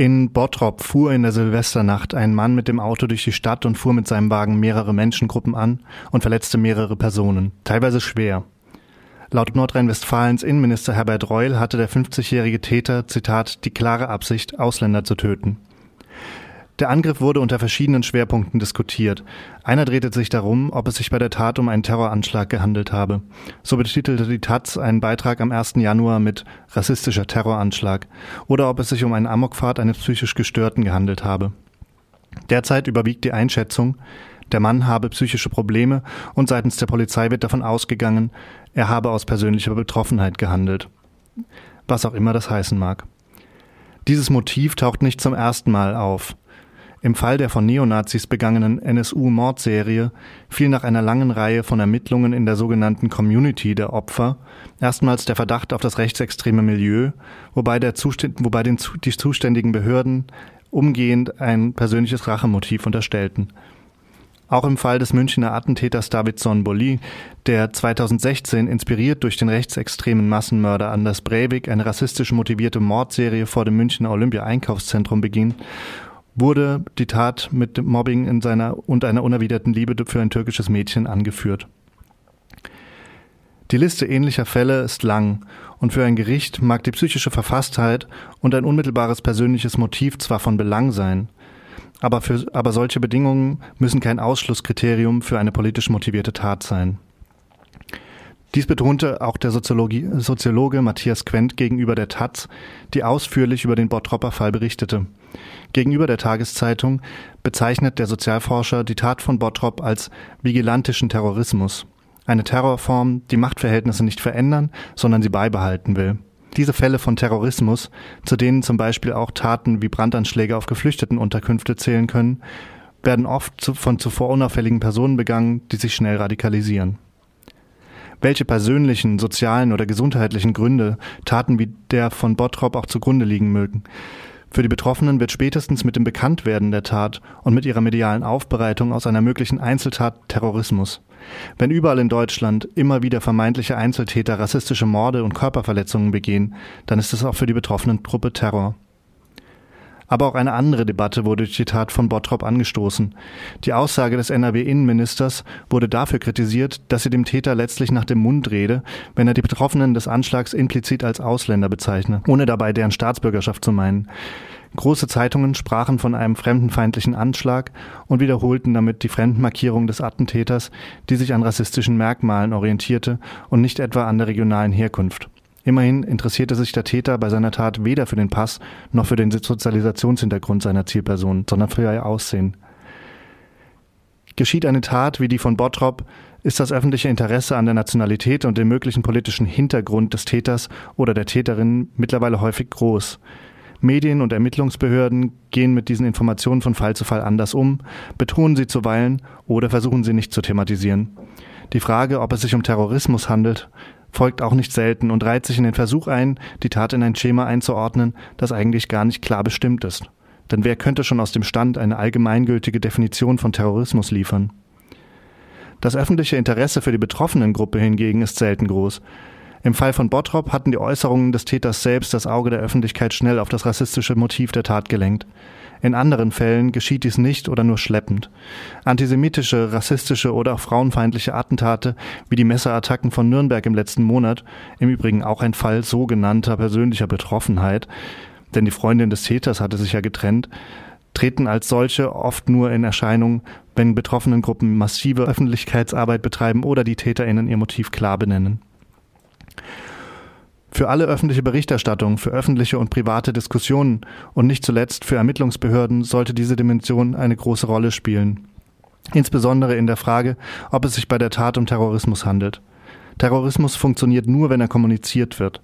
In Bottrop fuhr in der Silvesternacht ein Mann mit dem Auto durch die Stadt und fuhr mit seinem Wagen mehrere Menschengruppen an und verletzte mehrere Personen, teilweise schwer. Laut Nordrhein-Westfalens Innenminister Herbert Reul hatte der 50-jährige Täter, Zitat, die klare Absicht, Ausländer zu töten. Der Angriff wurde unter verschiedenen Schwerpunkten diskutiert. Einer drehte sich darum, ob es sich bei der Tat um einen Terroranschlag gehandelt habe. So betitelte die Taz einen Beitrag am 1. Januar mit rassistischer Terroranschlag oder ob es sich um einen Amokfahrt eines psychisch Gestörten gehandelt habe. Derzeit überwiegt die Einschätzung, der Mann habe psychische Probleme und seitens der Polizei wird davon ausgegangen, er habe aus persönlicher Betroffenheit gehandelt. Was auch immer das heißen mag. Dieses Motiv taucht nicht zum ersten Mal auf. Im Fall der von Neonazis begangenen NSU-Mordserie fiel nach einer langen Reihe von Ermittlungen in der sogenannten Community der Opfer erstmals der Verdacht auf das rechtsextreme Milieu, wobei, der Zuständ, wobei den, die zuständigen Behörden umgehend ein persönliches Rachemotiv unterstellten. Auch im Fall des Münchner Attentäters David Sonboli, der 2016 inspiriert durch den rechtsextremen Massenmörder Anders Breivik eine rassistisch motivierte Mordserie vor dem Münchner Olympia-Einkaufszentrum beging wurde die Tat mit Mobbing in seiner und einer unerwiderten Liebe für ein türkisches Mädchen angeführt. Die Liste ähnlicher Fälle ist lang und für ein Gericht mag die psychische Verfasstheit und ein unmittelbares persönliches Motiv zwar von Belang sein, aber, für, aber solche Bedingungen müssen kein Ausschlusskriterium für eine politisch motivierte Tat sein. Dies betonte auch der Soziologe Matthias Quent gegenüber der Taz, die ausführlich über den Bottropper Fall berichtete. Gegenüber der Tageszeitung bezeichnet der Sozialforscher die Tat von Bottrop als vigilantischen Terrorismus, eine Terrorform, die Machtverhältnisse nicht verändern, sondern sie beibehalten will. Diese Fälle von Terrorismus, zu denen zum Beispiel auch Taten wie Brandanschläge auf Geflüchtetenunterkünfte zählen können, werden oft von zuvor unauffälligen Personen begangen, die sich schnell radikalisieren welche persönlichen, sozialen oder gesundheitlichen Gründe Taten wie der von Bottrop auch zugrunde liegen mögen. Für die Betroffenen wird spätestens mit dem Bekanntwerden der Tat und mit ihrer medialen Aufbereitung aus einer möglichen Einzeltat Terrorismus. Wenn überall in Deutschland immer wieder vermeintliche Einzeltäter rassistische Morde und Körperverletzungen begehen, dann ist es auch für die betroffenen Gruppe Terror. Aber auch eine andere Debatte wurde durch die Tat von Bottrop angestoßen. Die Aussage des NRW-Innenministers wurde dafür kritisiert, dass sie dem Täter letztlich nach dem Mund rede, wenn er die Betroffenen des Anschlags implizit als Ausländer bezeichne, ohne dabei deren Staatsbürgerschaft zu meinen. Große Zeitungen sprachen von einem fremdenfeindlichen Anschlag und wiederholten damit die Fremdenmarkierung des Attentäters, die sich an rassistischen Merkmalen orientierte und nicht etwa an der regionalen Herkunft. Immerhin interessierte sich der Täter bei seiner Tat weder für den Pass noch für den Sozialisationshintergrund seiner Zielperson, sondern für ihr Aussehen. Geschieht eine Tat wie die von Bottrop, ist das öffentliche Interesse an der Nationalität und dem möglichen politischen Hintergrund des Täters oder der Täterin mittlerweile häufig groß. Medien und Ermittlungsbehörden gehen mit diesen Informationen von Fall zu Fall anders um, betonen sie zuweilen oder versuchen sie nicht zu thematisieren. Die Frage, ob es sich um Terrorismus handelt, folgt auch nicht selten und reiht sich in den Versuch ein, die Tat in ein Schema einzuordnen, das eigentlich gar nicht klar bestimmt ist. Denn wer könnte schon aus dem Stand eine allgemeingültige Definition von Terrorismus liefern? Das öffentliche Interesse für die betroffenen Gruppe hingegen ist selten groß. Im Fall von Bottrop hatten die Äußerungen des Täters selbst das Auge der Öffentlichkeit schnell auf das rassistische Motiv der Tat gelenkt. In anderen Fällen geschieht dies nicht oder nur schleppend. Antisemitische, rassistische oder auch frauenfeindliche Attentate wie die Messerattacken von Nürnberg im letzten Monat, im Übrigen auch ein Fall sogenannter persönlicher Betroffenheit, denn die Freundin des Täters hatte sich ja getrennt, treten als solche oft nur in Erscheinung, wenn betroffenen Gruppen massive Öffentlichkeitsarbeit betreiben oder die TäterInnen ihr Motiv klar benennen. Für alle öffentliche Berichterstattung, für öffentliche und private Diskussionen und nicht zuletzt für Ermittlungsbehörden sollte diese Dimension eine große Rolle spielen. Insbesondere in der Frage, ob es sich bei der Tat um Terrorismus handelt. Terrorismus funktioniert nur, wenn er kommuniziert wird.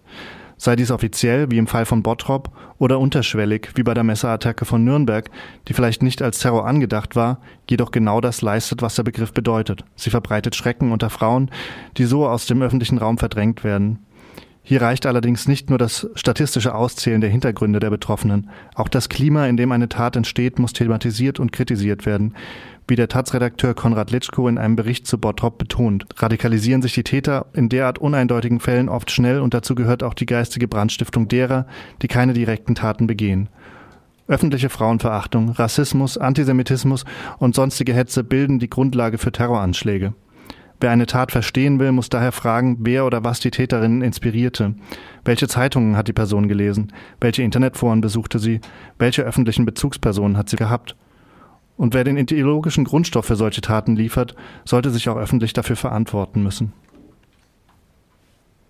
Sei dies offiziell, wie im Fall von Bottrop, oder unterschwellig, wie bei der Messerattacke von Nürnberg, die vielleicht nicht als Terror angedacht war, jedoch genau das leistet, was der Begriff bedeutet. Sie verbreitet Schrecken unter Frauen, die so aus dem öffentlichen Raum verdrängt werden. Hier reicht allerdings nicht nur das statistische Auszählen der Hintergründe der Betroffenen. Auch das Klima, in dem eine Tat entsteht, muss thematisiert und kritisiert werden. Wie der Taz-Redakteur Konrad Litschko in einem Bericht zu Bottrop betont, radikalisieren sich die Täter in derart uneindeutigen Fällen oft schnell und dazu gehört auch die geistige Brandstiftung derer, die keine direkten Taten begehen. Öffentliche Frauenverachtung, Rassismus, Antisemitismus und sonstige Hetze bilden die Grundlage für Terroranschläge. Wer eine Tat verstehen will, muss daher fragen, wer oder was die Täterinnen inspirierte. Welche Zeitungen hat die Person gelesen? Welche Internetforen besuchte sie? Welche öffentlichen Bezugspersonen hat sie gehabt? Und wer den ideologischen Grundstoff für solche Taten liefert, sollte sich auch öffentlich dafür verantworten müssen.